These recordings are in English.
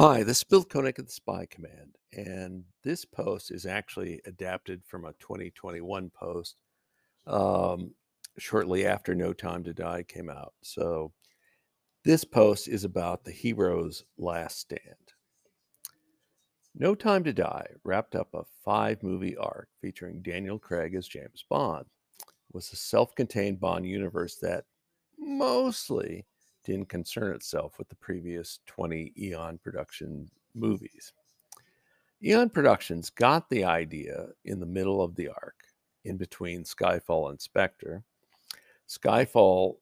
Hi, this is Bill Koenig of the Spy Command, and this post is actually adapted from a 2021 post um, shortly after No Time to Die came out. So, this post is about the hero's last stand. No Time to Die wrapped up a five movie arc featuring Daniel Craig as James Bond. It was a self contained Bond universe that mostly didn't concern itself with the previous 20 Eon production movies. Eon Productions got the idea in the middle of the arc, in between Skyfall and Spectre. Skyfall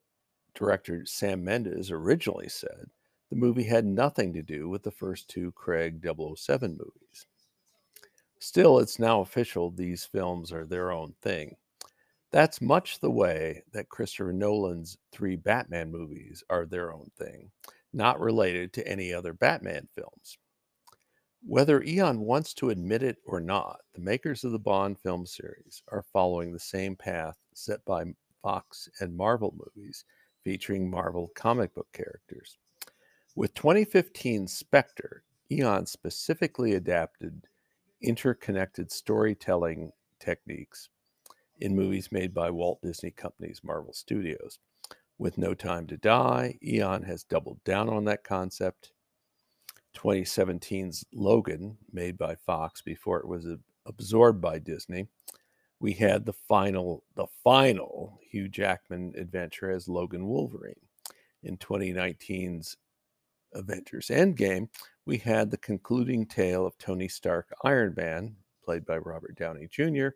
director Sam Mendes originally said the movie had nothing to do with the first two Craig 007 movies. Still, it's now official these films are their own thing. That's much the way that Christopher Nolan's three Batman movies are their own thing, not related to any other Batman films. Whether Eon wants to admit it or not, the makers of the Bond film series are following the same path set by Fox and Marvel movies featuring Marvel comic book characters. With 2015 Spectre, Eon specifically adapted interconnected storytelling techniques in movies made by Walt Disney Company's Marvel Studios. With No Time to Die, Eon has doubled down on that concept. 2017's Logan, made by Fox before it was absorbed by Disney, we had the final, the final Hugh Jackman adventure as Logan Wolverine. In 2019's Avengers Endgame, we had the concluding tale of Tony Stark Iron Man, played by Robert Downey Jr.,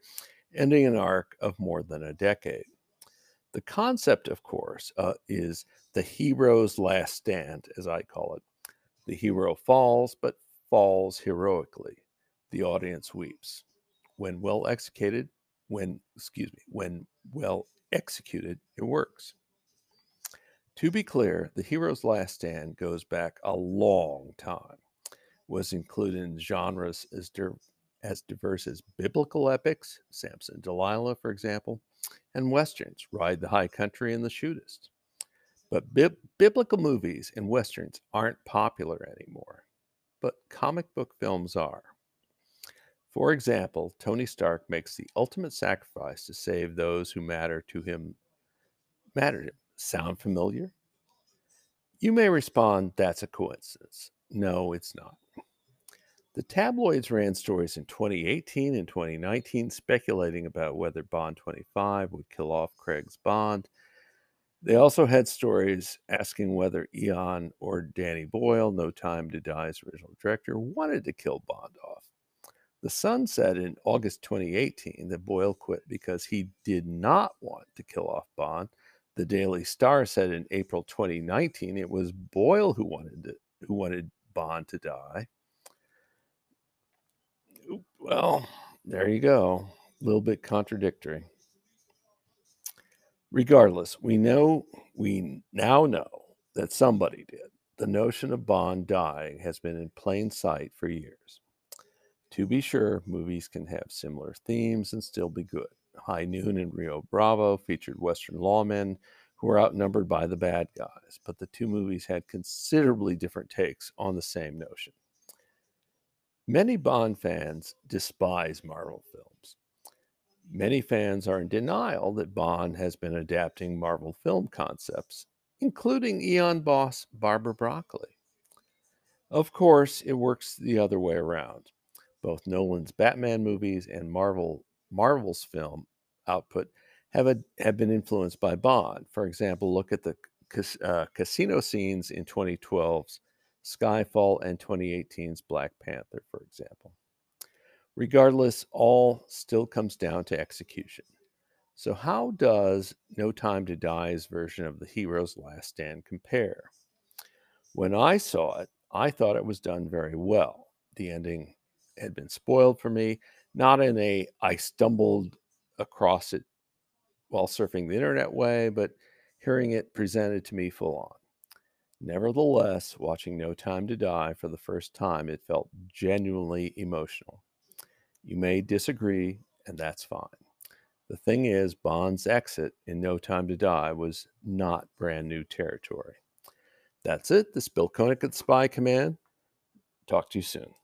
ending an arc of more than a decade. The concept, of course, uh, is the hero's last stand, as I call it. The hero falls, but falls heroically. The audience weeps. When well executed, when, excuse me, when well executed, it works. To be clear, the hero's last stand goes back a long time, was included in genres as as diverse as biblical epics, Samson Delilah, for example, and westerns, Ride the High Country and The Shootist. But bi- biblical movies and westerns aren't popular anymore, but comic book films are. For example, Tony Stark makes the ultimate sacrifice to save those who matter to him. Matter to him. Sound familiar? You may respond, that's a coincidence. No, it's not. The tabloids ran stories in 2018 and 2019 speculating about whether Bond 25 would kill off Craig's Bond. They also had stories asking whether Eon or Danny Boyle, No Time to Die's original director, wanted to kill Bond off. The Sun said in August 2018 that Boyle quit because he did not want to kill off Bond. The Daily Star said in April 2019 it was Boyle who wanted to, who wanted Bond to die. Well, there you go. A little bit contradictory. Regardless, we know we now know that somebody did. The notion of Bond dying has been in plain sight for years. To be sure, movies can have similar themes and still be good. High Noon and Rio Bravo featured Western lawmen who were outnumbered by the bad guys, but the two movies had considerably different takes on the same notion. Many Bond fans despise Marvel films. Many fans are in denial that Bond has been adapting Marvel film concepts, including Eon boss Barbara Broccoli. Of course, it works the other way around. Both Nolan's Batman movies and Marvel Marvel's film output have, a, have been influenced by Bond. For example, look at the uh, casino scenes in 2012's Skyfall, and 2018's Black Panther, for example. Regardless, all still comes down to execution. So, how does No Time to Die's version of the hero's last stand compare? When I saw it, I thought it was done very well. The ending had been spoiled for me, not in a I stumbled across it while surfing the internet way, but hearing it presented to me full on. Nevertheless, watching No Time to Die for the first time, it felt genuinely emotional. You may disagree, and that's fine. The thing is, Bond's exit in No Time to Die was not brand new territory. That's it. This is Bill Koenig at Spy Command. Talk to you soon.